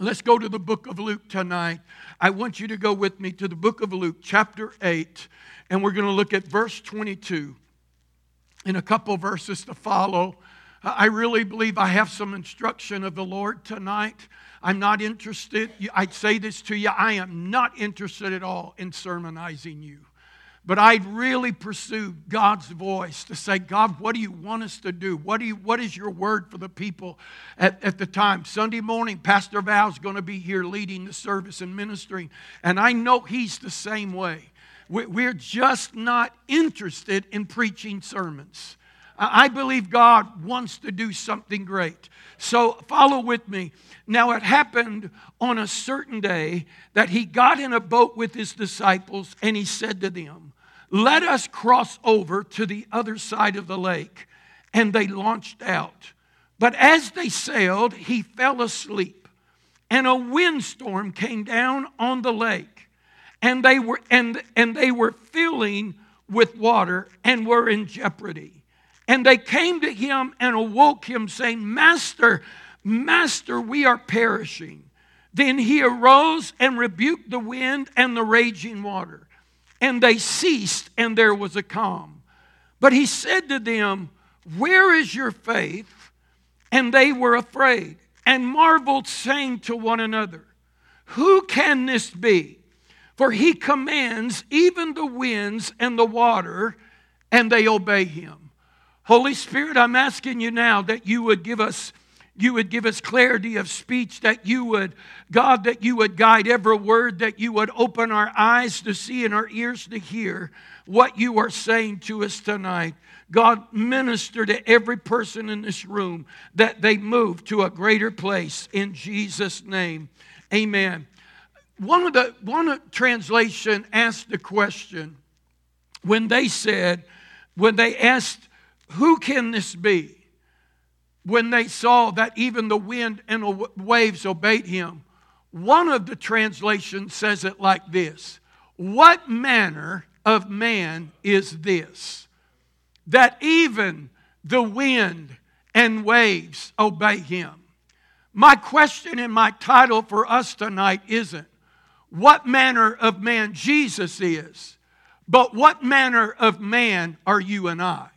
Let's go to the book of Luke tonight. I want you to go with me to the book of Luke, chapter 8, and we're going to look at verse 22 in a couple verses to follow. I really believe I have some instruction of the Lord tonight. I'm not interested, I'd say this to you, I am not interested at all in sermonizing you. But I'd really pursue God's voice to say, God, what do you want us to do? What, do you, what is your word for the people at, at the time? Sunday morning, Pastor Val's going to be here leading the service and ministering. And I know he's the same way. We're just not interested in preaching sermons. I believe God wants to do something great. So follow with me. Now, it happened on a certain day that he got in a boat with his disciples and he said to them, Let us cross over to the other side of the lake. And they launched out. But as they sailed, he fell asleep, and a windstorm came down on the lake, and they were, and, and they were filling with water and were in jeopardy. And they came to him and awoke him, saying, Master, Master, we are perishing. Then he arose and rebuked the wind and the raging water. And they ceased, and there was a calm. But he said to them, Where is your faith? And they were afraid and marveled, saying to one another, Who can this be? For he commands even the winds and the water, and they obey him. Holy Spirit, I'm asking you now that you would give us you would give us clarity of speech, that you would, God, that you would guide every word, that you would open our eyes to see and our ears to hear what you are saying to us tonight. God, minister to every person in this room that they move to a greater place in Jesus' name. Amen. One of the one translation asked the question when they said, when they asked who can this be? When they saw that even the wind and waves obeyed him, one of the translations says it like this What manner of man is this? That even the wind and waves obey him. My question and my title for us tonight isn't what manner of man Jesus is, but what manner of man are you and I?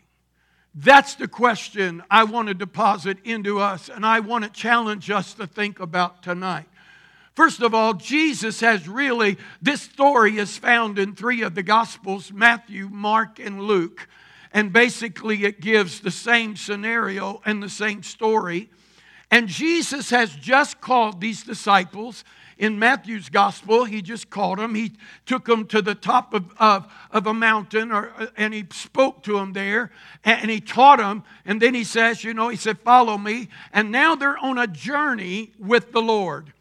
That's the question I want to deposit into us, and I want to challenge us to think about tonight. First of all, Jesus has really, this story is found in three of the Gospels Matthew, Mark, and Luke. And basically, it gives the same scenario and the same story. And Jesus has just called these disciples in Matthew's gospel, he just called them. He took them to the top of, of, of a mountain or, uh, and he spoke to them there and he taught them. And then he says, You know, he said, Follow me. And now they're on a journey with the Lord.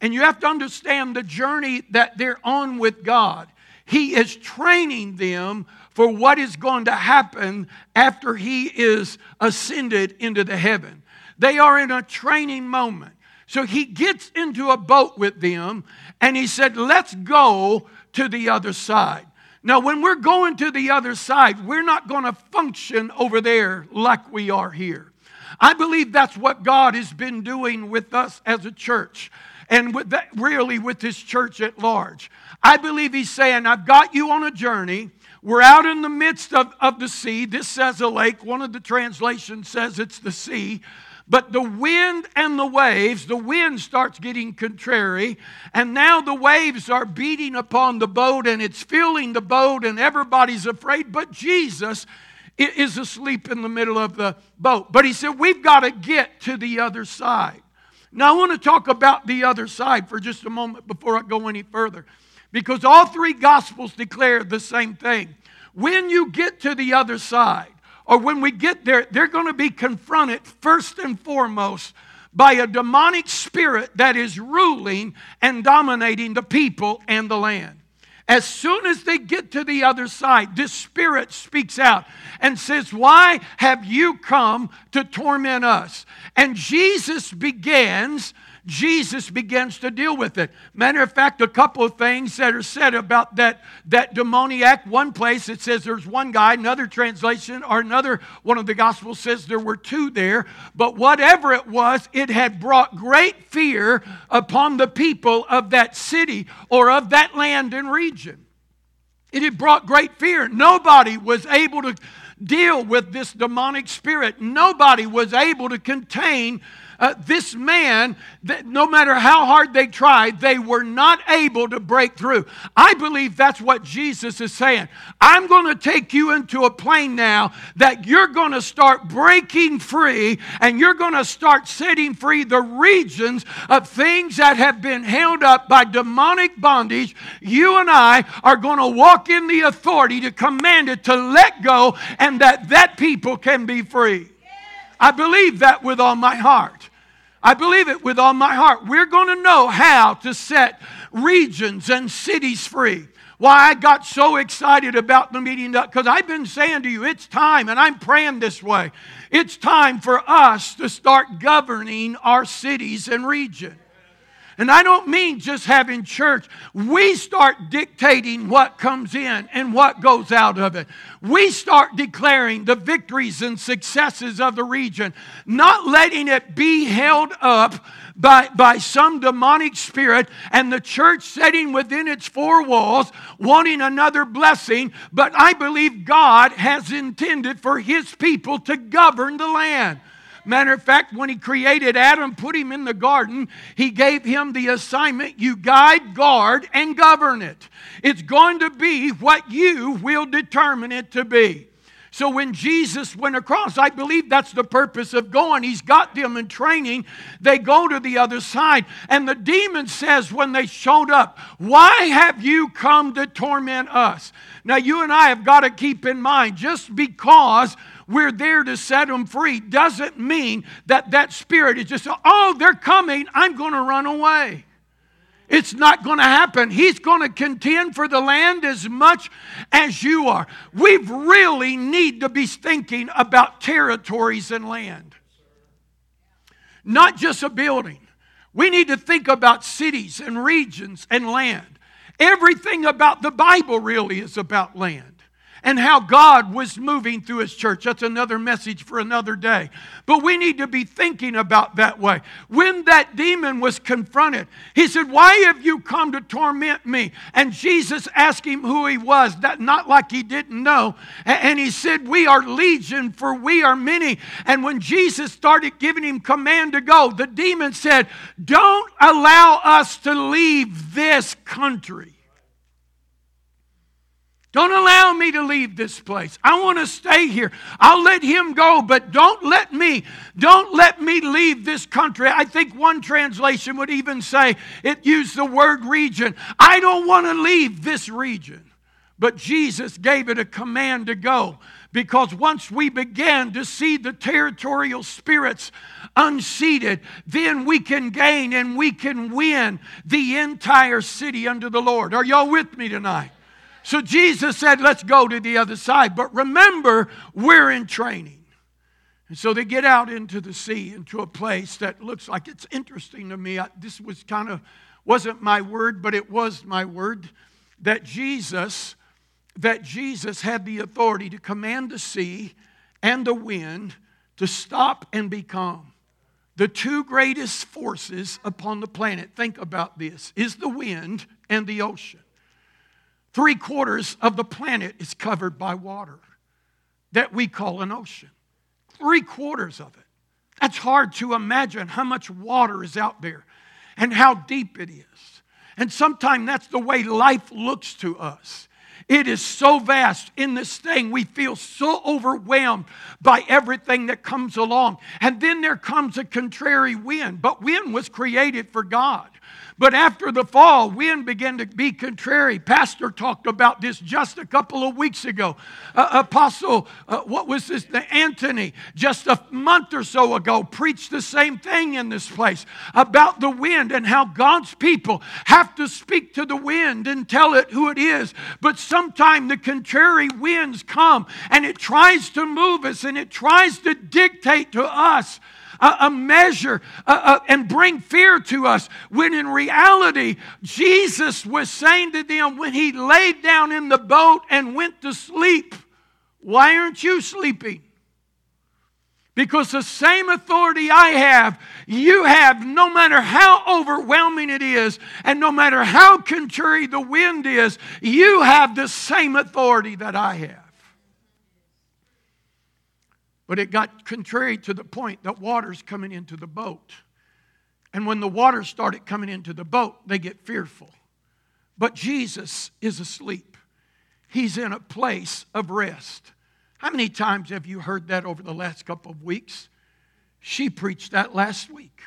And you have to understand the journey that they're on with God. He is training them for what is going to happen after he is ascended into the heaven. They are in a training moment. So he gets into a boat with them and he said, Let's go to the other side. Now, when we're going to the other side, we're not going to function over there like we are here. I believe that's what God has been doing with us as a church and with that, really with this church at large. I believe He's saying, I've got you on a journey. We're out in the midst of, of the sea. This says a lake. One of the translations says it's the sea. But the wind and the waves, the wind starts getting contrary, and now the waves are beating upon the boat and it's filling the boat, and everybody's afraid. But Jesus is asleep in the middle of the boat. But he said, We've got to get to the other side. Now, I want to talk about the other side for just a moment before I go any further, because all three Gospels declare the same thing. When you get to the other side, or when we get there, they're going to be confronted first and foremost by a demonic spirit that is ruling and dominating the people and the land. As soon as they get to the other side, this spirit speaks out and says, Why have you come to torment us? And Jesus begins Jesus begins to deal with it. Matter of fact, a couple of things that are said about that, that demoniac. One place it says there's one guy, another translation or another one of the Gospels says there were two there. But whatever it was, it had brought great fear upon the people of that city or of that land and region. It had brought great fear. Nobody was able to deal with this demonic spirit. Nobody was able to contain uh, this man, that no matter how hard they tried, they were not able to break through. I believe that's what Jesus is saying. I'm going to take you into a plane now that you're going to start breaking free and you're going to start setting free the regions of things that have been held up by demonic bondage. You and I are going to walk in the authority to command it to let go and that that people can be free. I believe that with all my heart. I believe it with all my heart. We're going to know how to set regions and cities free. Why I got so excited about the meeting because I've been saying to you, it's time, and I'm praying this way. It's time for us to start governing our cities and region. And I don't mean just having church. We start dictating what comes in and what goes out of it. We start declaring the victories and successes of the region, not letting it be held up by, by some demonic spirit and the church sitting within its four walls wanting another blessing. But I believe God has intended for his people to govern the land. Matter of fact, when he created Adam, put him in the garden, he gave him the assignment you guide, guard, and govern it. It's going to be what you will determine it to be. So when Jesus went across, I believe that's the purpose of going. He's got them in training. They go to the other side. And the demon says when they showed up, Why have you come to torment us? Now, you and I have got to keep in mind just because we're there to set them free doesn't mean that that spirit is just, oh, they're coming, I'm going to run away. It's not going to happen. He's going to contend for the land as much as you are. We really need to be thinking about territories and land, not just a building. We need to think about cities and regions and land. Everything about the Bible really is about land and how God was moving through His church. That's another message for another day. But we need to be thinking about that way. When that demon was confronted, he said, Why have you come to torment me? And Jesus asked him who he was, that, not like he didn't know. And he said, We are legion, for we are many. And when Jesus started giving him command to go, the demon said, Don't allow us to leave this country. Don't allow me to leave this place. I want to stay here. I'll let him go, but don't let me, don't let me leave this country. I think one translation would even say it used the word region. I don't want to leave this region. But Jesus gave it a command to go because once we began to see the territorial spirits unseated, then we can gain and we can win the entire city under the Lord. Are y'all with me tonight? So Jesus said, Let's go to the other side. But remember, we're in training. And so they get out into the sea, into a place that looks like it's interesting to me. I, this was kind of, wasn't my word, but it was my word that Jesus, that Jesus had the authority to command the sea and the wind to stop and be calm. The two greatest forces upon the planet, think about this, is the wind and the ocean. Three quarters of the planet is covered by water that we call an ocean. Three quarters of it. That's hard to imagine how much water is out there and how deep it is. And sometimes that's the way life looks to us. It is so vast in this thing. We feel so overwhelmed by everything that comes along. And then there comes a contrary wind. But wind was created for God. But after the fall, wind began to be contrary. Pastor talked about this just a couple of weeks ago. Uh, Apostle, uh, what was this? Anthony, just a month or so ago, preached the same thing in this place about the wind and how God's people have to speak to the wind and tell it who it is. But sometimes the contrary winds come and it tries to move us and it tries to dictate to us a, a measure uh, uh, and bring fear to us. When in reality, Jesus was saying to them when he laid down in the boat and went to sleep, Why aren't you sleeping? Because the same authority I have, you have, no matter how overwhelming it is, and no matter how contrary the wind is, you have the same authority that I have. But it got contrary to the point that water's coming into the boat. And when the water started coming into the boat, they get fearful. But Jesus is asleep, He's in a place of rest. How many times have you heard that over the last couple of weeks? She preached that last week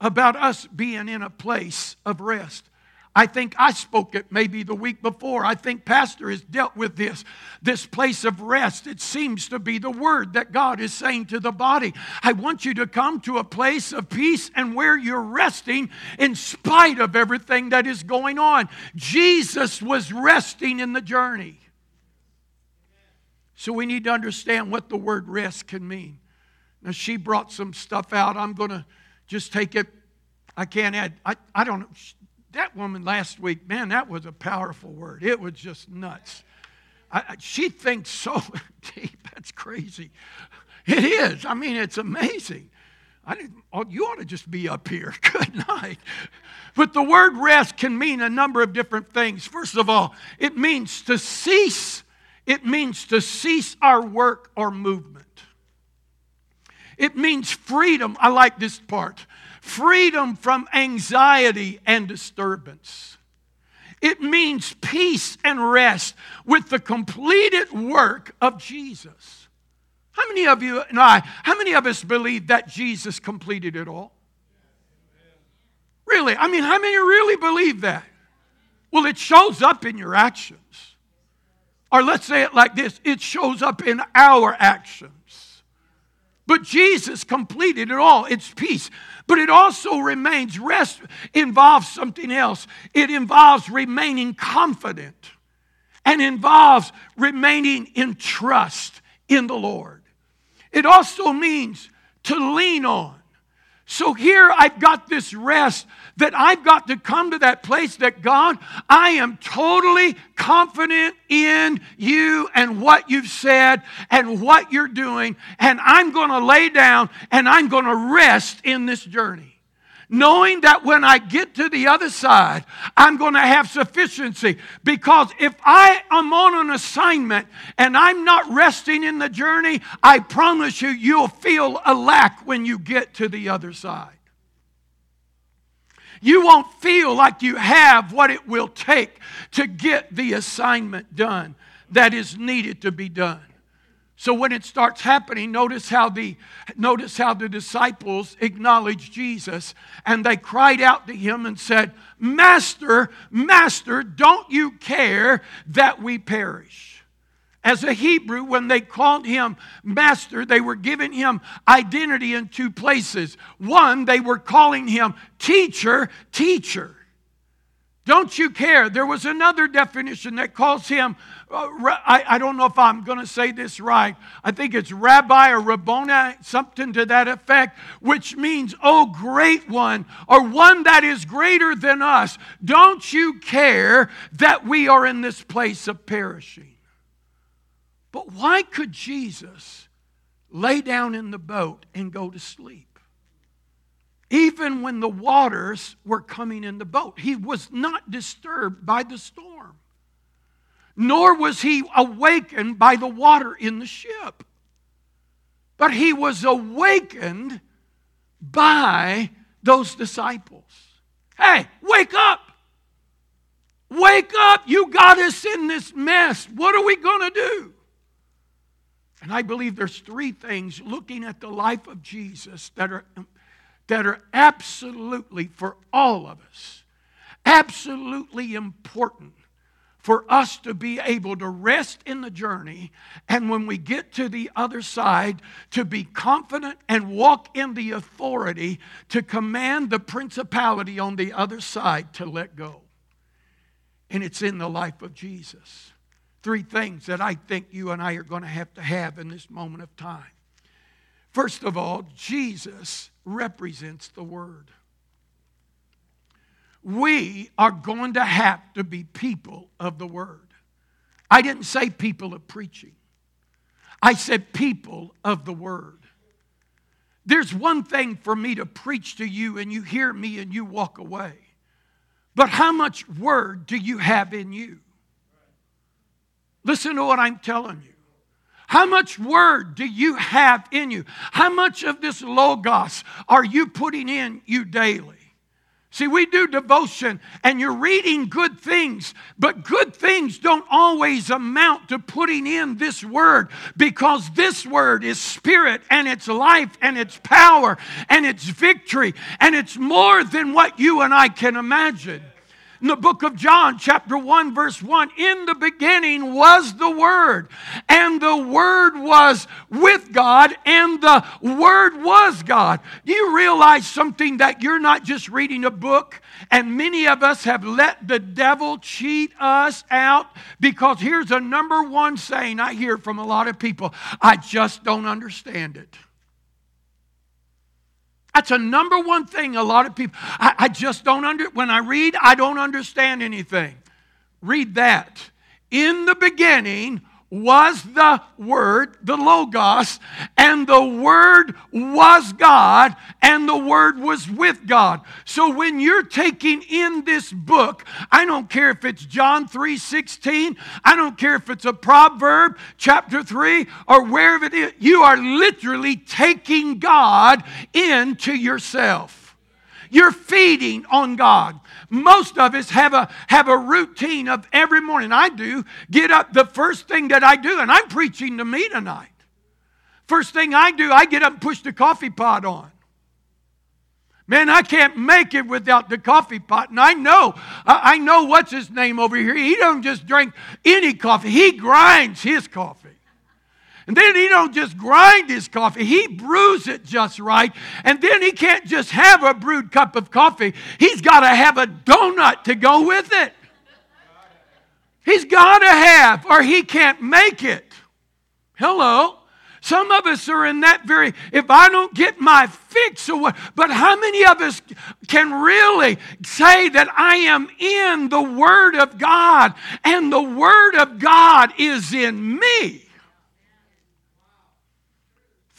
about us being in a place of rest. I think I spoke it maybe the week before. I think Pastor has dealt with this, this place of rest. It seems to be the word that God is saying to the body. I want you to come to a place of peace and where you're resting in spite of everything that is going on. Jesus was resting in the journey. So we need to understand what the word rest can mean. Now, she brought some stuff out. I'm going to just take it. I can't add, I, I don't know. That woman last week, man, that was a powerful word. It was just nuts. I, she thinks so deep. That's crazy. It is. I mean, it's amazing. I didn't, oh, you ought to just be up here. Good night. But the word rest can mean a number of different things. First of all, it means to cease it means to cease our work or movement. It means freedom. I like this part freedom from anxiety and disturbance. It means peace and rest with the completed work of Jesus. How many of you and I, how many of us believe that Jesus completed it all? Really? I mean, how many really believe that? Well, it shows up in your actions. Or let's say it like this it shows up in our actions. But Jesus completed it all. It's peace. But it also remains, rest involves something else. It involves remaining confident and involves remaining in trust in the Lord. It also means to lean on. So here I've got this rest that I've got to come to that place that God, I am totally confident in you and what you've said and what you're doing, and I'm going to lay down and I'm going to rest in this journey knowing that when I get to the other side, I'm going to have sufficiency. Because if I am on an assignment and I'm not resting in the journey, I promise you, you'll feel a lack when you get to the other side. You won't feel like you have what it will take to get the assignment done that is needed to be done. So when it starts happening, notice how the notice how the disciples acknowledged Jesus and they cried out to him and said, "Master, master, don't you care that we perish?" As a Hebrew, when they called him master, they were giving him identity in two places. One, they were calling him teacher, teacher. Don't you care? There was another definition that calls him, uh, I, don't know if I'm going to say this right. I think it's rabbi or rabboni, something to that effect, which means, oh, great one, or one that is greater than us. Don't you care that we are in this place of perishing? But why could Jesus lay down in the boat and go to sleep? Even when the waters were coming in the boat, he was not disturbed by the storm, nor was he awakened by the water in the ship. But he was awakened by those disciples. Hey, wake up! Wake up! You got us in this mess. What are we going to do? And I believe there's three things looking at the life of Jesus that are, that are absolutely for all of us, absolutely important for us to be able to rest in the journey and when we get to the other side to be confident and walk in the authority to command the principality on the other side to let go. And it's in the life of Jesus three things that I think you and I are going to have to have in this moment of time. First of all, Jesus represents the Word. We are going to have to be people of the Word. I didn't say people of preaching, I said people of the Word. There's one thing for me to preach to you and you hear me and you walk away. But how much word do you have in you? Listen to what I'm telling you. How much word do you have in you? How much of this Logos are you putting in you daily? See, we do devotion and you're reading good things, but good things don't always amount to putting in this word because this word is spirit and it's life and it's power and it's victory and it's more than what you and I can imagine in the book of John, chapter 1, verse 1 In the beginning was the Word, and the Word was with God, and the Word was God. Do you realize something that you're not just reading a book? And many of us have let the devil cheat us out because here's a number one saying I hear from a lot of people I just don't understand it. That's a number one thing a lot of people, I, I just don't under, when I read, I don't understand anything. Read that. In the beginning was the Word, the Logos, and the Word was God, and the Word was with God. So when you're taking in this book, I don't care if it's John 3 16, I don't care if it's a proverb, chapter 3, or wherever it is, you are literally taking God into yourself. You're feeding on God. Most of us have a, have a routine of every morning. I do. Get up the first thing that I do, and I'm preaching to me tonight. First thing I do, I get up and push the coffee pot on. Man, I can't make it without the coffee pot. And I know, I know what's his name over here. He don't just drink any coffee. He grinds his coffee. And then he don't just grind his coffee, he brews it just right. And then he can't just have a brewed cup of coffee. He's got to have a donut to go with it. He's got to have, or he can't make it. Hello. Some of us are in that very, if I don't get my fix or what, but how many of us can really say that I am in the Word of God and the Word of God is in me?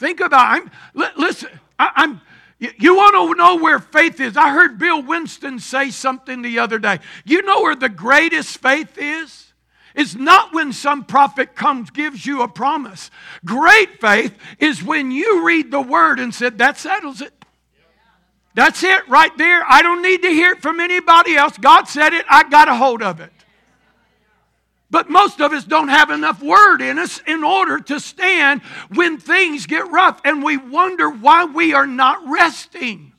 Think about I'm listen, I, I'm you want to know where faith is? I heard Bill Winston say something the other day. You know where the greatest faith is? It's not when some prophet comes gives you a promise. Great faith is when you read the word and said that settles it. That's it right there. I don't need to hear it from anybody else. God said it, I got a hold of it. But most of us don't have enough word in us in order to stand when things get rough and we wonder why we are not resting.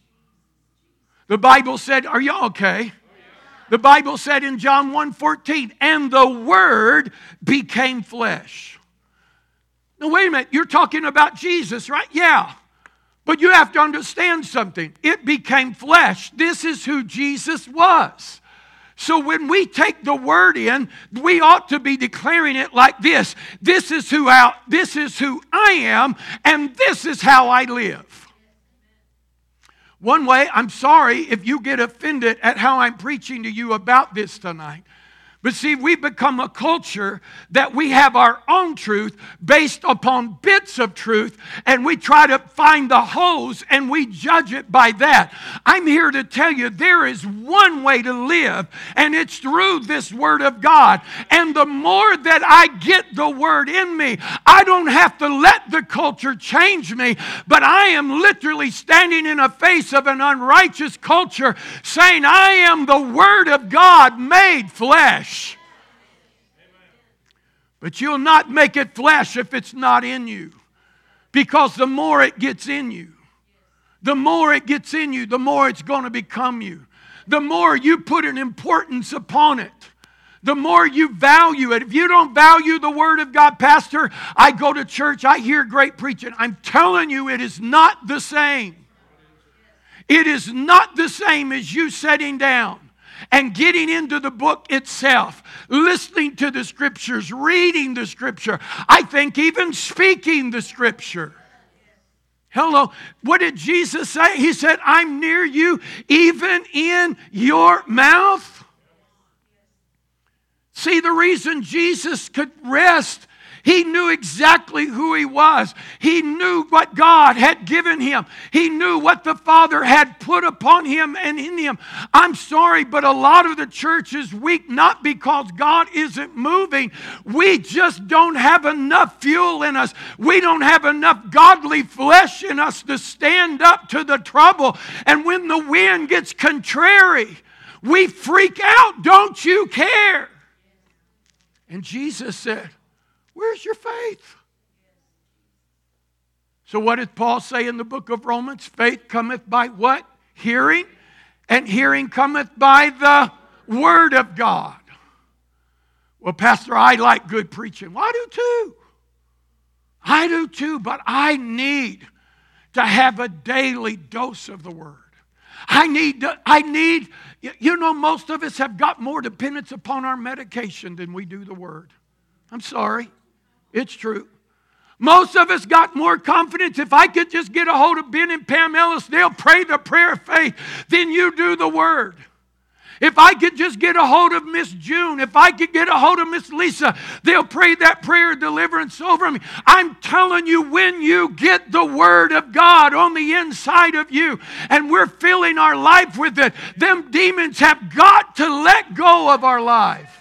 The Bible said, Are you okay? The Bible said in John 1:14, and the word became flesh. Now, wait a minute, you're talking about Jesus, right? Yeah. But you have to understand something. It became flesh. This is who Jesus was. So when we take the word in, we ought to be declaring it like this. This is who I, this is who I am and this is how I live. One way, I'm sorry if you get offended at how I'm preaching to you about this tonight. But see, we've become a culture that we have our own truth based upon bits of truth, and we try to find the holes and we judge it by that. I'm here to tell you there is one way to live, and it's through this Word of God. And the more that I get the Word in me, I don't have to let the culture change me, but I am literally standing in the face of an unrighteous culture saying, I am the Word of God made flesh flesh. But you'll not make it flesh if it's not in you. Because the more it gets in you, the more it gets in you, the more it's going to become you. The more you put an importance upon it, the more you value it. If you don't value the Word of God, Pastor, I go to church, I hear great preaching. I'm telling you, it is not the same. It is not the same as you sitting down and getting into the book itself, listening to the scriptures, reading the scripture. I think even speaking the scripture. Hello. What did Jesus say? He said, I'm near you, even in your mouth. See, the reason Jesus could rest he knew exactly who he was. He knew what God had given him. He knew what the Father had put upon him and in him. I'm sorry, but a lot of the church is weak not because God isn't moving. We just don't have enough fuel in us. We don't have enough godly flesh in us to stand up to the trouble. And when the wind gets contrary, we freak out. Don't you care? And Jesus said, Where's your faith? So, what did Paul say in the book of Romans? Faith cometh by what? Hearing. And hearing cometh by the Word of God. Well, Pastor, I like good preaching. Well, I do too. I do too, but I need to have a daily dose of the Word. I need, I need, you know, most of us have got more dependence upon our medication than we do the Word. I'm sorry. It's true. Most of us got more confidence. If I could just get a hold of Ben and Pam Ellis, they'll pray the prayer of faith Then you do the word. If I could just get a hold of Miss June, if I could get a hold of Miss Lisa, they'll pray that prayer of deliverance over me. I'm telling you, when you get the Word of God on the inside of you and we're filling our life with it, them demons have got to let go of our life.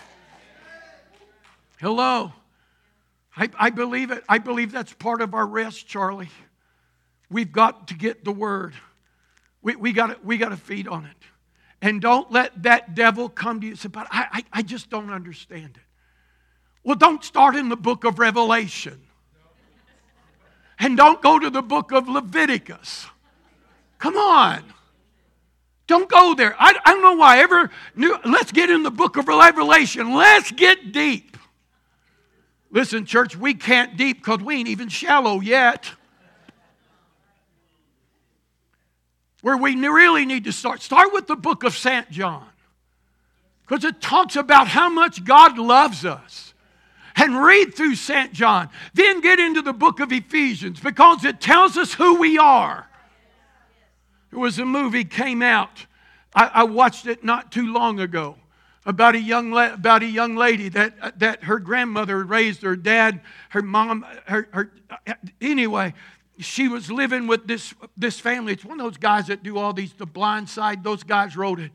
Hello. I, I believe it. I believe that's part of our rest, Charlie. We've got to get the word. We, we got we to feed on it. And don't let that devil come to you and say, but I, I, I just don't understand it. Well, don't start in the book of Revelation. And don't go to the book of Leviticus. Come on. Don't go there. I, I don't know why I ever knew. Let's get in the book of Revelation. Let's get deep. Listen, church, we can't deep because we ain't even shallow yet. Where we really need to start. Start with the book of St. John. Because it talks about how much God loves us. And read through St. John. Then get into the book of Ephesians because it tells us who we are. There was a movie came out. I, I watched it not too long ago about a young, la- about a young lady that, that her grandmother raised her dad, her mom, her, her, anyway, she was living with this, this family. It's one of those guys that do all these, the blind side, those guys wrote it.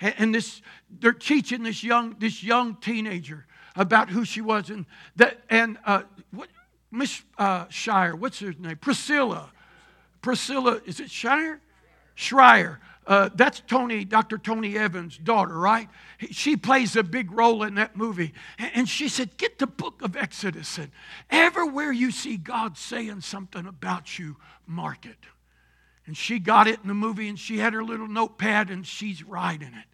And, and this, they're teaching this young, this young teenager about who she was. And, that, and uh, what, Miss uh, Shire, what's her name? Priscilla. Priscilla, is it Shire? Shirer. Uh, that's Tony, Dr. Tony Evans' daughter, right? She plays a big role in that movie. And she said, Get the book of Exodus, and everywhere you see God saying something about you, mark it. And she got it in the movie, and she had her little notepad, and she's writing it.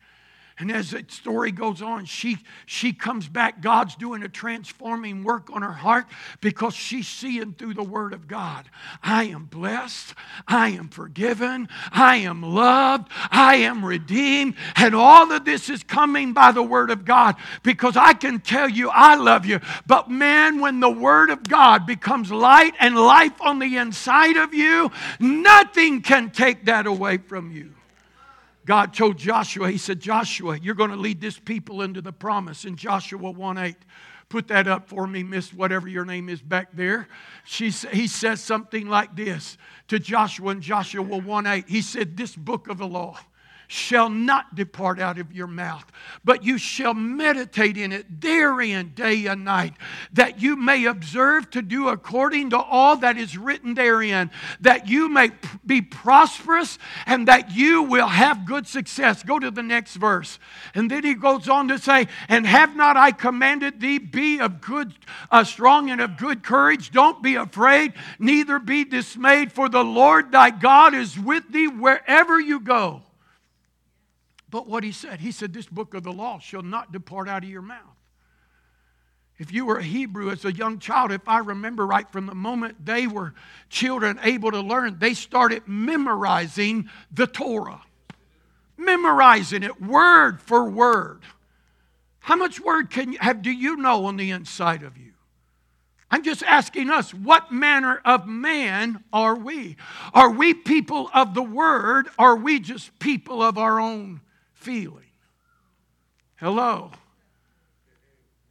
And as the story goes on, she, she comes back. God's doing a transforming work on her heart because she's seeing through the Word of God. I am blessed. I am forgiven. I am loved. I am redeemed. And all of this is coming by the Word of God because I can tell you I love you. But man, when the Word of God becomes light and life on the inside of you, nothing can take that away from you. God told Joshua, He said, Joshua, you're going to lead this people into the promise in Joshua 1 8. Put that up for me, Miss, whatever your name is back there. She, he says something like this to Joshua in Joshua 1 8. He said, This book of the law shall not depart out of your mouth, but you shall meditate in it therein day and night, that you may observe to do according to all that is written therein, that you may be prosperous and that you will have good success. Go to the next verse. And then he goes on to say, And have not I commanded thee, be of good, uh, strong and of good courage. Don't be afraid, neither be dismayed, for the Lord thy God is with thee wherever you go. But what he said, he said, This book of the law shall not depart out of your mouth. If you were a Hebrew as a young child, if I remember right, from the moment they were children able to learn, they started memorizing the Torah, memorizing it word for word. How much word can you have, do you know on the inside of you? I'm just asking us, what manner of man are we? Are we people of the word? Are we just people of our own feeling? Hello.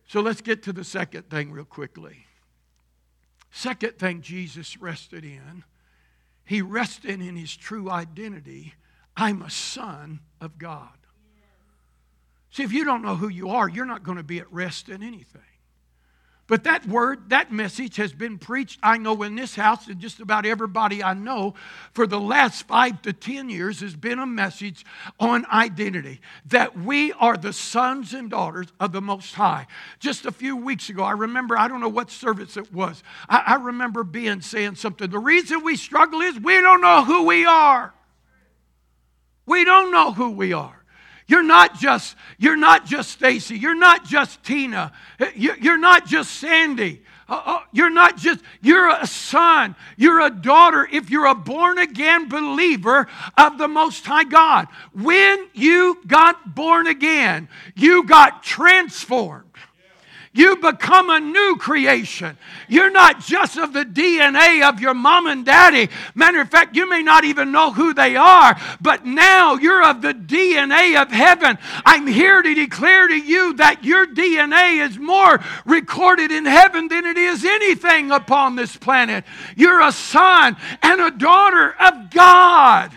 So let's get to the second thing real quickly. Second thing Jesus rested in, he rested in his true identity. I'm a son of God. See, if you don't know who you are, you're not going to be at rest in anything. But that word, that message has been preached, I know, in this house, and just about everybody I know for the last five to ten years has been a message on identity that we are the sons and daughters of the Most High. Just a few weeks ago, I remember, I don't know what service it was, I, I remember being saying something. The reason we struggle is we don't know who we are. We don't know who we are. You're not just, you're not just Stacy. You're not just Tina. You're not just Sandy. Uh, uh, you're not just, you're a son. You're a daughter if you're a born again believer of the Most High God. When you got born again, you got transformed. You become a new creation. You're not just of the DNA of your mom and daddy. Matter of fact, you may not even know who they are, but now you're of the DNA of heaven. I'm here to declare to you that your DNA is more recorded in heaven than it is anything upon this planet. You're a son and a daughter of God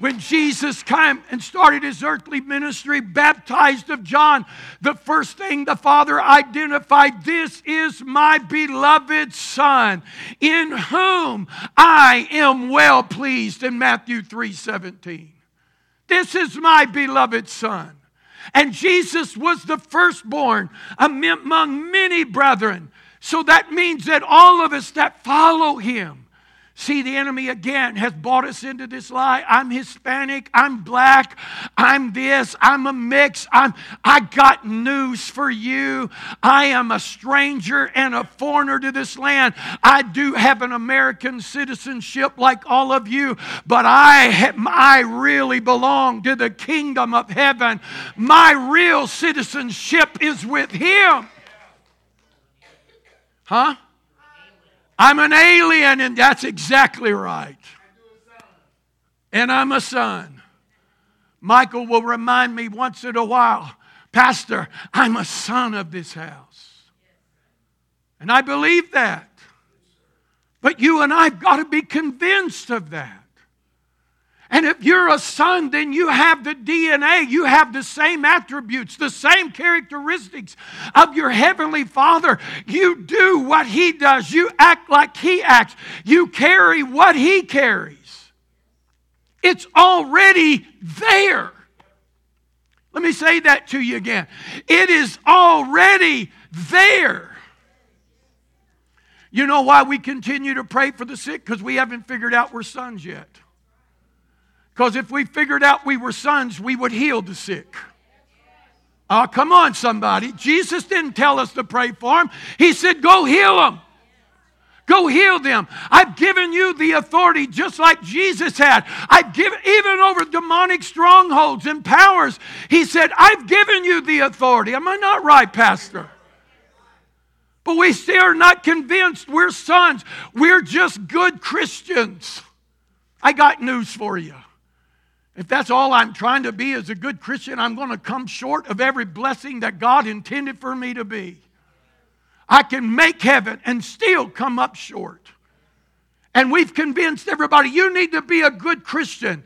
when Jesus came and started his earthly ministry, baptized of John, the first thing the Father identified this is my beloved Son, in whom I am well pleased in Matthew 3 17. This is my beloved Son. And Jesus was the firstborn among many brethren. So that means that all of us that follow him, See, the enemy again has brought us into this lie. I'm Hispanic. I'm black. I'm this. I'm a mix. I'm, I got news for you. I am a stranger and a foreigner to this land. I do have an American citizenship like all of you, but I, I really belong to the kingdom of heaven. My real citizenship is with Him. Huh? I'm an alien, and that's exactly right. And I'm a son. Michael will remind me once in a while, Pastor, I'm a son of this house. And I believe that. But you and I've got to be convinced of that. And if you're a son, then you have the DNA, you have the same attributes, the same characteristics of your heavenly Father. You do what He does, you act like He acts, you carry what He carries. It's already there. Let me say that to you again. It is already there. You know why we continue to pray for the sick? Because we haven't figured out we're sons yet. Because if we figured out we were sons, we would heal the sick. Oh, come on, somebody. Jesus didn't tell us to pray for them. He said, go heal them. Go heal them. I've given you the authority just like Jesus had. I've given, even over demonic strongholds and powers. He said, I've given you the authority. Am I not right, Pastor? But we still are not convinced we're sons. We're just good Christians. I got news for you. If that's all I'm trying to be as a good Christian, I'm going to come short of every blessing that God intended for me to be. I can make heaven and still come up short. And we've convinced everybody you need to be a good Christian.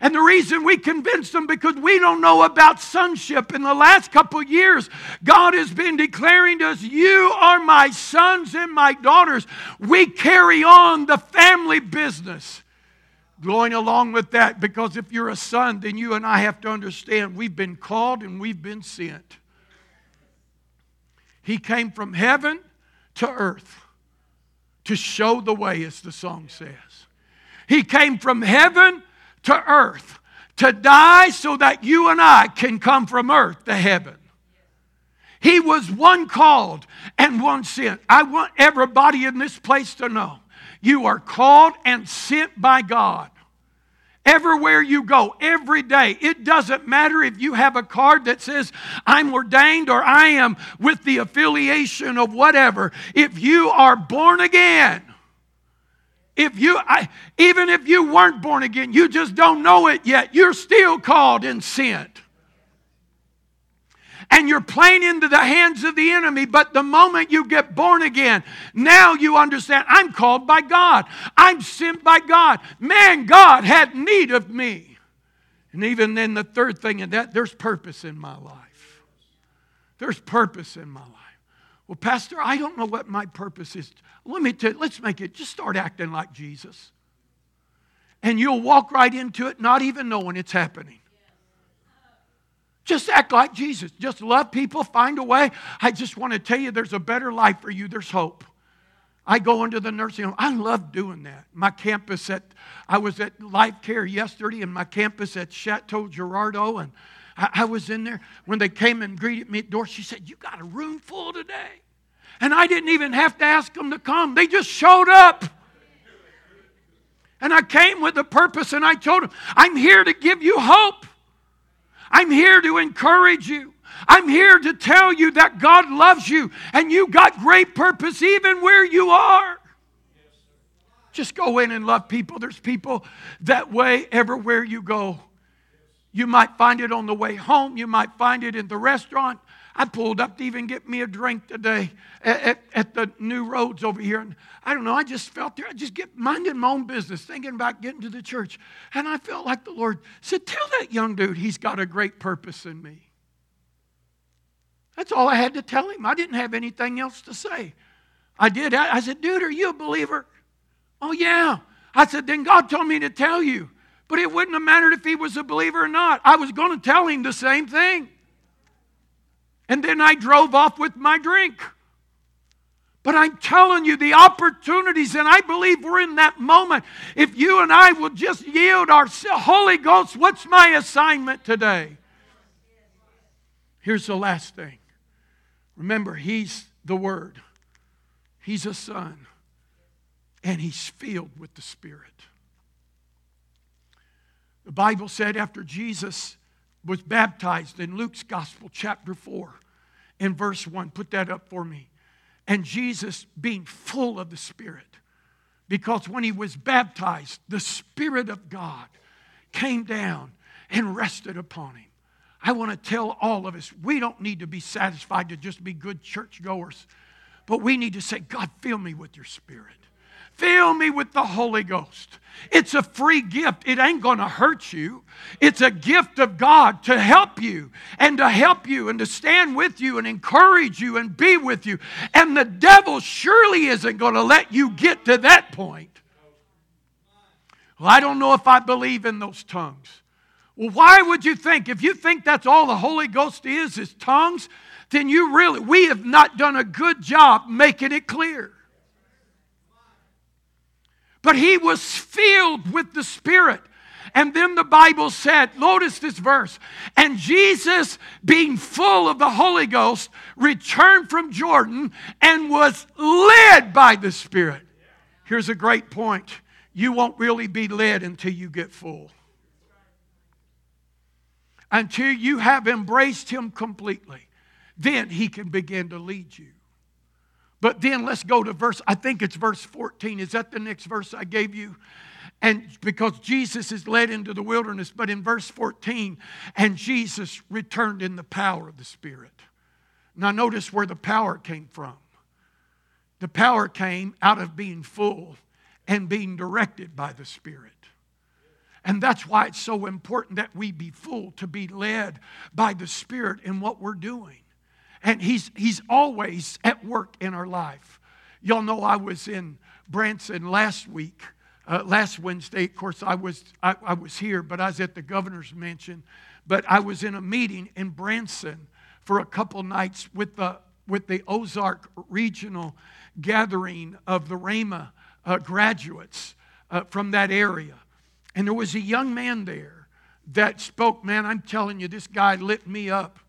And the reason we convinced them because we don't know about sonship. In the last couple years, God has been declaring to us, You are my sons and my daughters. We carry on the family business going along with that because if you're a son, then you and I have to understand we've been called and we've been sent. He came from heaven to earth to show the way, as the song says. He came from heaven to earth to die so that you and I can come from earth to heaven. He was one called and one sent. I want everybody in this place to know you are called and sent by God. Everywhere you go, every day. It doesn't matter if you have a card that says, I'm ordained or I am with the affiliation of whatever. If you are born again, if you, I, even if you weren't born again, you just don't know it yet, you're still called and sent and you're playing into the hands of the enemy. But the moment you get born again, now you understand I'm called by God, I'm sent by God. Man, God had need of me. And even then, the third thing in that, there's purpose in my life. There's purpose in my life. Well, Pastor, I don't know what my purpose is. Let me tell you, let's make it, just start acting like Jesus. And you'll walk right into it, not even knowing it's happening. Just act like Jesus. Just love people, find a way. I just want to tell you there's a better life for you. There's hope. I go into the nursing home. I love doing that. My campus at, I was at Life Care yesterday, and my campus at Chateau Girardeau, and I, I was in there. When they came and greeted me at the door, she said, You got a room full today. And I didn't even have to ask them to come, they just showed up. And I came with a purpose, and I told them, I'm here to give you hope. I'm here to encourage you. I'm here to tell you that God loves you and you got great purpose even where you are. Just go in and love people. There's people that way everywhere you go. You might find it on the way home, you might find it in the restaurant. I pulled up to even get me a drink today at, at, at, the new roads over here. And I don't know, I just felt there. I just get minding my own business, thinking about getting to the church. And I felt like the Lord said, Tell that young dude he's got a great purpose in me. That's all I had to tell him. I didn't have anything else to say. I did. I said, Dude, are you a believer? Oh, yeah. I said, Then God told me to tell you. But it wouldn't have mattered if he was a believer or not. I was going to tell him the same thing. And then I drove off with my drink. But I'm telling you, the opportunities, and I believe we're in that moment. If you and I will just yield our Holy Ghost, what's my assignment today? Here's the last thing. Remember, He's the Word, He's a Son, and He's filled with the Spirit. The Bible said after Jesus was baptized in Luke's Gospel, chapter 4, in verse 1. Put that up for me. And Jesus being full of the Spirit, because when he was baptized, the Spirit of God came down and rested upon him. I want to tell all of us we don't need to be satisfied to just be good churchgoers, but we need to say, God, fill me with your Spirit. Fill me with the Holy Ghost. It's a free gift. It ain't going to hurt you. It's a gift of God to help you and to help you and to stand with you and encourage you and be with you. And the devil surely isn't going to let you get to that point. Well, I don't know if I believe in those tongues. Well, why would you think? If you think that's all the Holy Ghost is, is tongues, then you really, we have not done a good job making it clear. But he was filled with the Spirit. And then the Bible said, notice this verse, and Jesus, being full of the Holy Ghost, returned from Jordan and was led by the Spirit. Here's a great point you won't really be led until you get full. Until you have embraced Him completely, then He can begin to lead you. But then let's go to verse, I think it's verse 14. Is that the next verse I gave you? And because Jesus is led into the wilderness, but in verse 14, and Jesus returned in the power of the Spirit. Now, notice where the power came from. The power came out of being full and being directed by the Spirit. And that's why it's so important that we be full, to be led by the Spirit in what we're doing. And he's, he's always at work in our life. Y'all know I was in Branson last week, uh, last Wednesday. Of course, I was, I, I was here, but I was at the governor's mansion. But I was in a meeting in Branson for a couple nights with the, with the Ozark Regional Gathering of the Rhema uh, graduates uh, from that area. And there was a young man there that spoke, man, I'm telling you, this guy lit me up.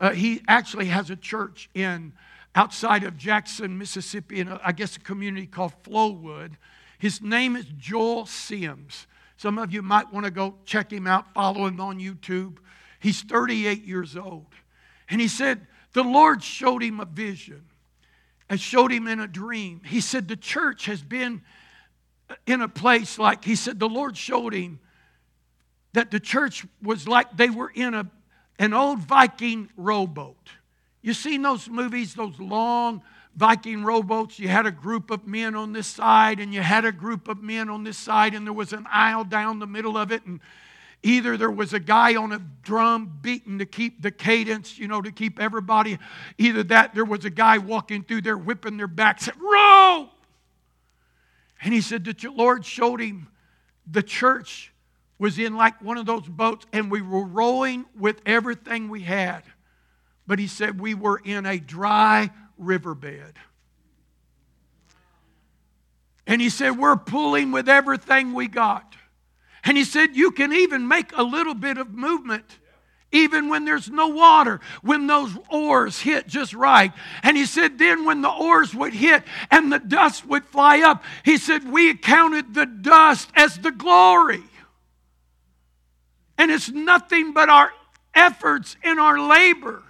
Uh, he actually has a church in outside of Jackson, Mississippi, in a, I guess a community called Flowood. His name is Joel Sims. Some of you might want to go check him out, follow him on YouTube. He's 38 years old. And he said, the Lord showed him a vision and showed him in a dream. He said, the church has been in a place like, he said, the Lord showed him that the church was like they were in a, an old Viking rowboat. You seen those movies, those long Viking rowboats? You had a group of men on this side, and you had a group of men on this side, and there was an aisle down the middle of it, and either there was a guy on a drum beating to keep the cadence, you know, to keep everybody, either that there was a guy walking through there whipping their back, said, Row! And he said that the Lord showed him the church was in like one of those boats, and we were rowing with everything we had. But he said we were in a dry riverbed. And he said, We're pulling with everything we got. And he said, You can even make a little bit of movement even when there's no water, when those oars hit just right. And he said, then when the oars would hit and the dust would fly up, he said, we counted the dust as the glory. And it's nothing but our efforts and our labor.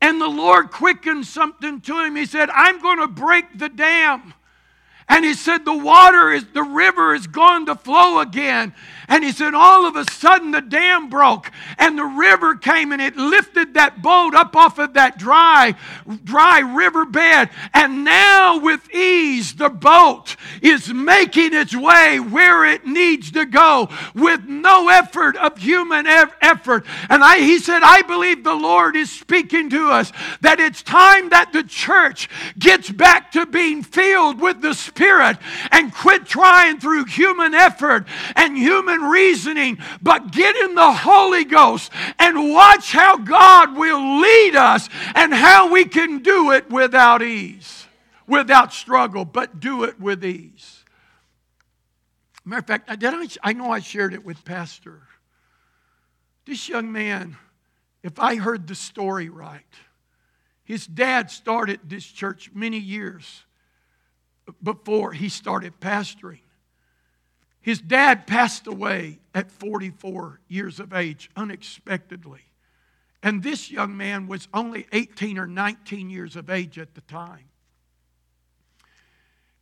And the Lord quickened something to him. He said, I'm going to break the dam. And he said, The water is, the river is going to flow again. And he said, All of a sudden the dam broke and the river came and it lifted that boat up off of that dry, dry riverbed. And now, with ease, the boat is making its way where it needs to go with no effort of human effort. And I, he said, I believe the Lord is speaking to us that it's time that the church gets back to being filled with the Spirit and quit trying through human effort and human reasoning, but get in the Holy Ghost and watch how God will lead us and how we can do it without ease, without struggle, but do it with ease. Matter of fact, did I, I know I shared it with Pastor. This young man, if I heard the story right, his dad started this church many years before he started pastoring. His dad passed away at 44 years of age unexpectedly. And this young man was only 18 or 19 years of age at the time.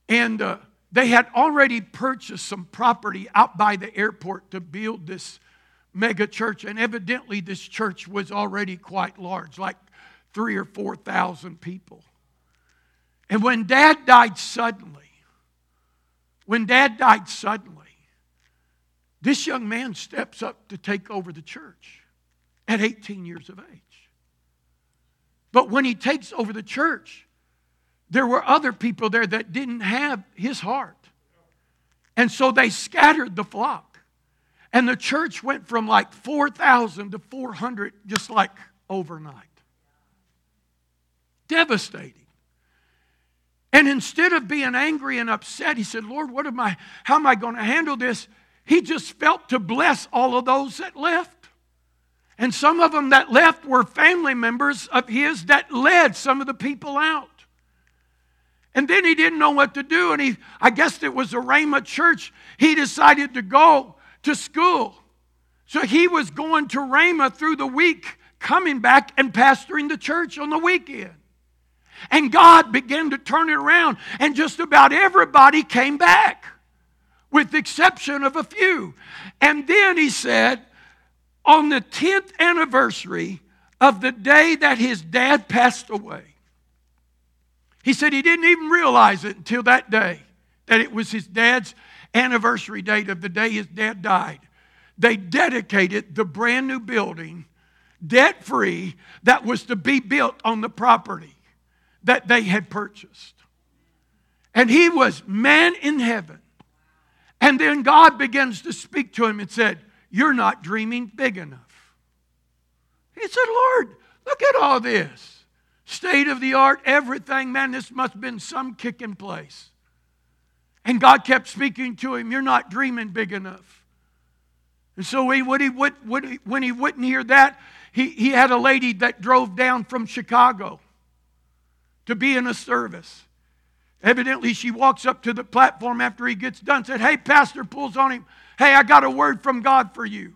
And uh, they had already purchased some property out by the airport to build this mega church. And evidently, this church was already quite large, like three or 4,000 people. And when dad died suddenly, when dad died suddenly, this young man steps up to take over the church at 18 years of age. But when he takes over the church, there were other people there that didn't have his heart. And so they scattered the flock. And the church went from like 4,000 to 400 just like overnight. Devastating. And instead of being angry and upset, he said, Lord, what am I, how am I going to handle this? He just felt to bless all of those that left. And some of them that left were family members of his that led some of the people out. And then he didn't know what to do. And he, I guess it was a Rhema church. He decided to go to school. So he was going to Rhema through the week, coming back and pastoring the church on the weekend. And God began to turn it around, and just about everybody came back with the exception of a few. And then he said, on the 10th anniversary of the day that his dad passed away, he said he didn't even realize it until that day, that it was his dad's anniversary date of the day his dad died. They dedicated the brand new building, debt free, that was to be built on the property that they had purchased. And he was man in heaven and then God begins to speak to him and said, You're not dreaming big enough. He said, Lord, look at all this. State of the art, everything. Man, this must have been some kicking place. And God kept speaking to him, You're not dreaming big enough. And so he, when, he would, when, he, when he wouldn't hear that, he, he had a lady that drove down from Chicago to be in a service. Evidently, she walks up to the platform after he gets done, said, Hey, Pastor, pulls on him. Hey, I got a word from God for you.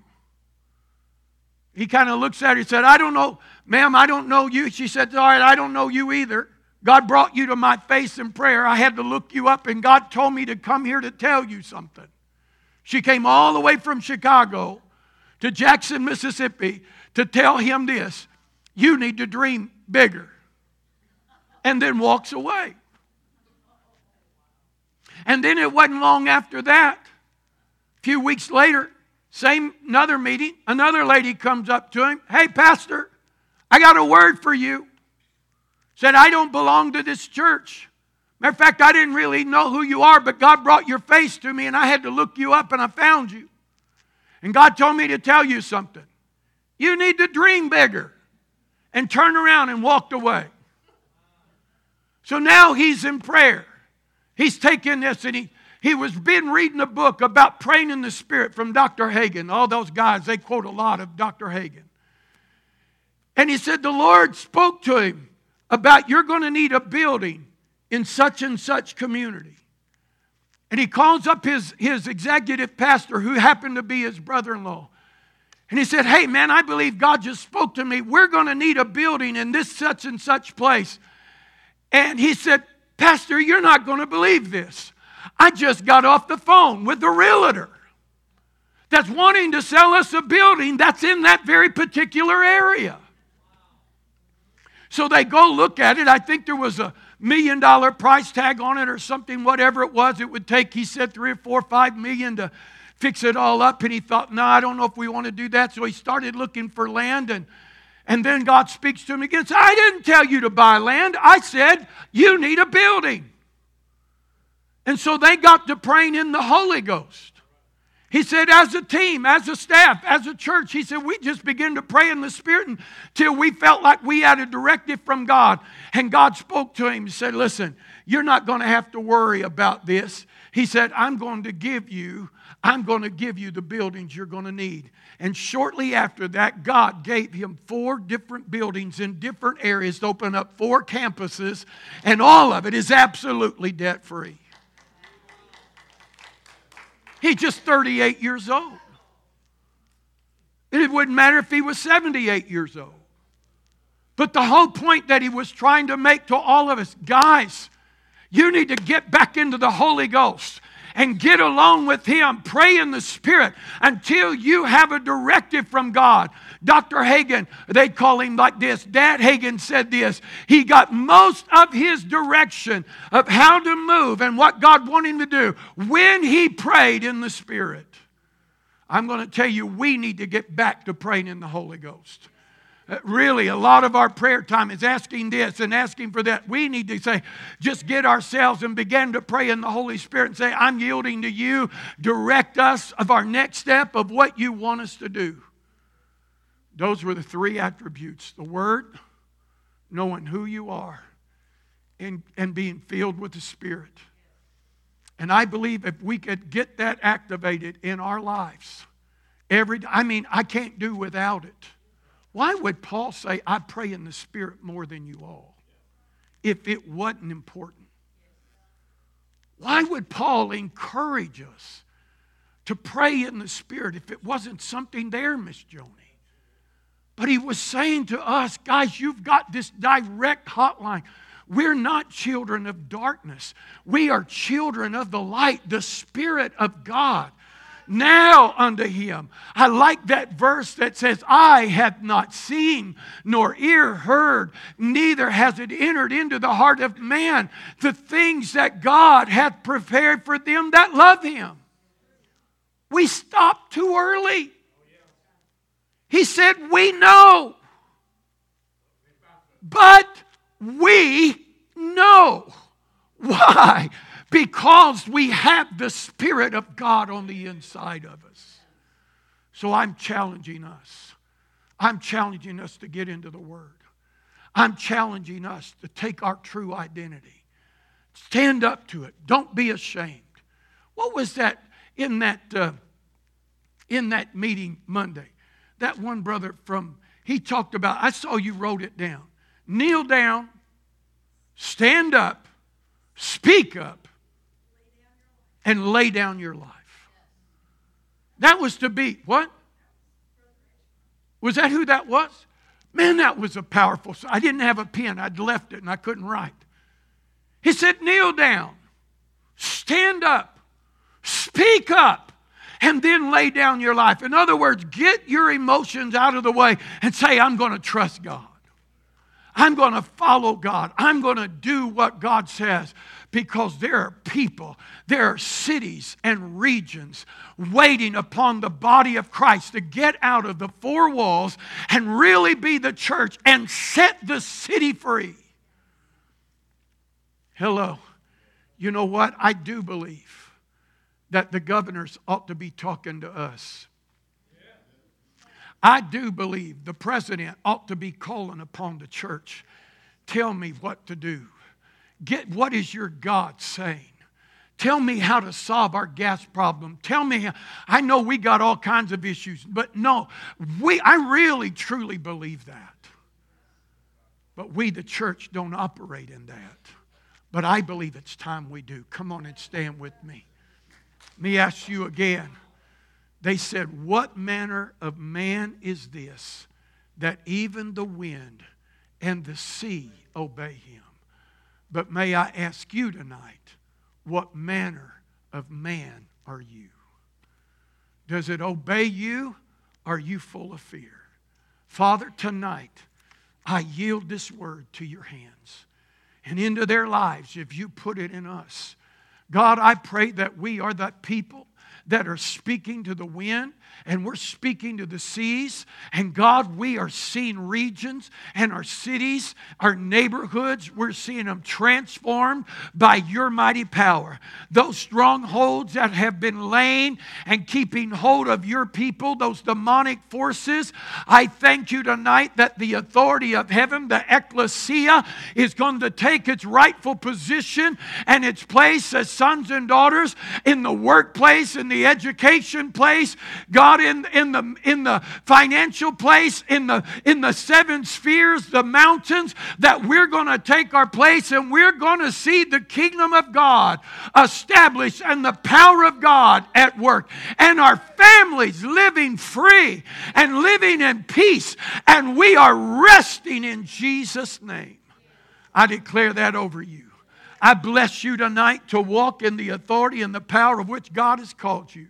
He kind of looks at her and said, I don't know, ma'am, I don't know you. She said, All right, I don't know you either. God brought you to my face in prayer. I had to look you up, and God told me to come here to tell you something. She came all the way from Chicago to Jackson, Mississippi to tell him this you need to dream bigger. And then walks away. And then it wasn't long after that, a few weeks later, same another meeting, another lady comes up to him, Hey, Pastor, I got a word for you. Said, I don't belong to this church. Matter of fact, I didn't really know who you are, but God brought your face to me and I had to look you up and I found you. And God told me to tell you something. You need to dream bigger. And turned around and walked away. So now he's in prayer. He's taking this and he, he was been reading a book about praying in the spirit from Dr. Hagin. All those guys, they quote a lot of Dr. Hagin. And he said the Lord spoke to him about you're going to need a building in such and such community. And he calls up his, his executive pastor, who happened to be his brother in law. And he said, Hey, man, I believe God just spoke to me. We're going to need a building in this such and such place. And he said, Pastor, you're not going to believe this. I just got off the phone with the realtor that's wanting to sell us a building that's in that very particular area. So they go look at it. I think there was a million dollar price tag on it or something, whatever it was, it would take, he said, three or four, five million to fix it all up. And he thought, no, I don't know if we want to do that. So he started looking for land and and then God speaks to him again. Says, I didn't tell you to buy land. I said you need a building. And so they got to praying in the Holy Ghost. He said, as a team, as a staff, as a church, he said, we just began to pray in the Spirit until we felt like we had a directive from God. And God spoke to him and said, Listen, you're not going to have to worry about this. He said, I'm going to give you, I'm going to give you the buildings you're going to need. And shortly after that, God gave him four different buildings in different areas to open up four campuses, and all of it is absolutely debt free. He's just 38 years old. It wouldn't matter if he was 78 years old. But the whole point that he was trying to make to all of us guys, you need to get back into the Holy Ghost and get along with Him. Pray in the Spirit until you have a directive from God. Dr. Hagin, they call him like this. Dad Hagin said this. He got most of his direction of how to move and what God wanted him to do when he prayed in the Spirit. I'm going to tell you, we need to get back to praying in the Holy Ghost. Uh, really, a lot of our prayer time is asking this and asking for that. We need to say, just get ourselves and begin to pray in the Holy Spirit and say, I'm yielding to you. Direct us of our next step of what you want us to do. Those were the three attributes the Word, knowing who you are, and, and being filled with the Spirit. And I believe if we could get that activated in our lives, every I mean, I can't do without it. Why would Paul say, I pray in the Spirit more than you all, if it wasn't important? Why would Paul encourage us to pray in the Spirit if it wasn't something there, Miss Joni? But he was saying to us, guys, you've got this direct hotline. We're not children of darkness. We are children of the light, the Spirit of God now unto him. I like that verse that says, I have not seen nor ear heard, neither has it entered into the heart of man the things that God hath prepared for them that love him. We stopped too early. He said, We know, but we know. Why? Because we have the Spirit of God on the inside of us. So I'm challenging us. I'm challenging us to get into the Word. I'm challenging us to take our true identity. Stand up to it. Don't be ashamed. What was that in that uh, in that meeting Monday? That one brother from he talked about. I saw you wrote it down. Kneel down, stand up, speak up, and lay down your life. That was to be, what? Was that who that was? Man, that was a powerful. I didn't have a pen. I'd left it and I couldn't write. He said, kneel down, stand up, speak up, and then lay down your life. In other words, get your emotions out of the way and say, I'm going to trust God. I'm going to follow God. I'm going to do what God says because there are people, there are cities and regions waiting upon the body of Christ to get out of the four walls and really be the church and set the city free. Hello. You know what? I do believe that the governors ought to be talking to us. I do believe the president ought to be calling upon the church. Tell me what to do. Get what is your God saying? Tell me how to solve our gas problem. Tell me, I know we got all kinds of issues, but no, we, I really truly believe that. But we, the church, don't operate in that. But I believe it's time we do. Come on and stand with me. Let me ask you again. They said, What manner of man is this that even the wind and the sea obey him? But may I ask you tonight, what manner of man are you? Does it obey you? Are you full of fear? Father, tonight I yield this word to your hands and into their lives if you put it in us. God, I pray that we are that people that are speaking to the wind and we're speaking to the seas. And God, we are seeing regions and our cities, our neighborhoods, we're seeing them transformed by your mighty power. Those strongholds that have been laying and keeping hold of your people, those demonic forces, I thank you tonight that the authority of heaven, the ecclesia, is going to take its rightful position and its place as sons and daughters in the workplace, in the education place. God, In, in, the, in the financial place, in the, in the seven spheres, the mountains, that we're going to take our place and we're going to see the kingdom of God established and the power of God at work. And our families living free and living in peace. And we are resting in Jesus' name. I declare that over you. I bless you tonight to walk in the authority and the power of which God has called you.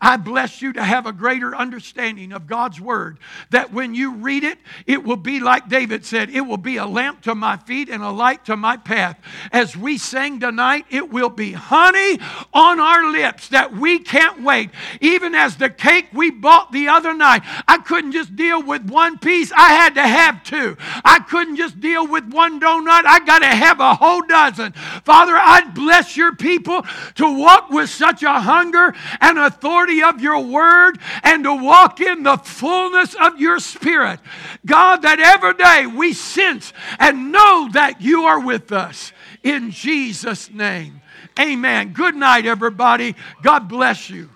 I bless you to have a greater understanding of God's Word. That when you read it, it will be like David said, it will be a lamp to my feet and a light to my path. As we sang tonight, it will be honey on our lips that we can't wait. Even as the cake we bought the other night, I couldn't just deal with one piece, I had to have two. I couldn't just deal with one donut, I got to have a whole dozen. Father, I bless your people to walk with such a hunger and authority authority of your word and to walk in the fullness of your spirit. God, that every day we sense and know that you are with us. In Jesus' name. Amen. Good night, everybody. God bless you.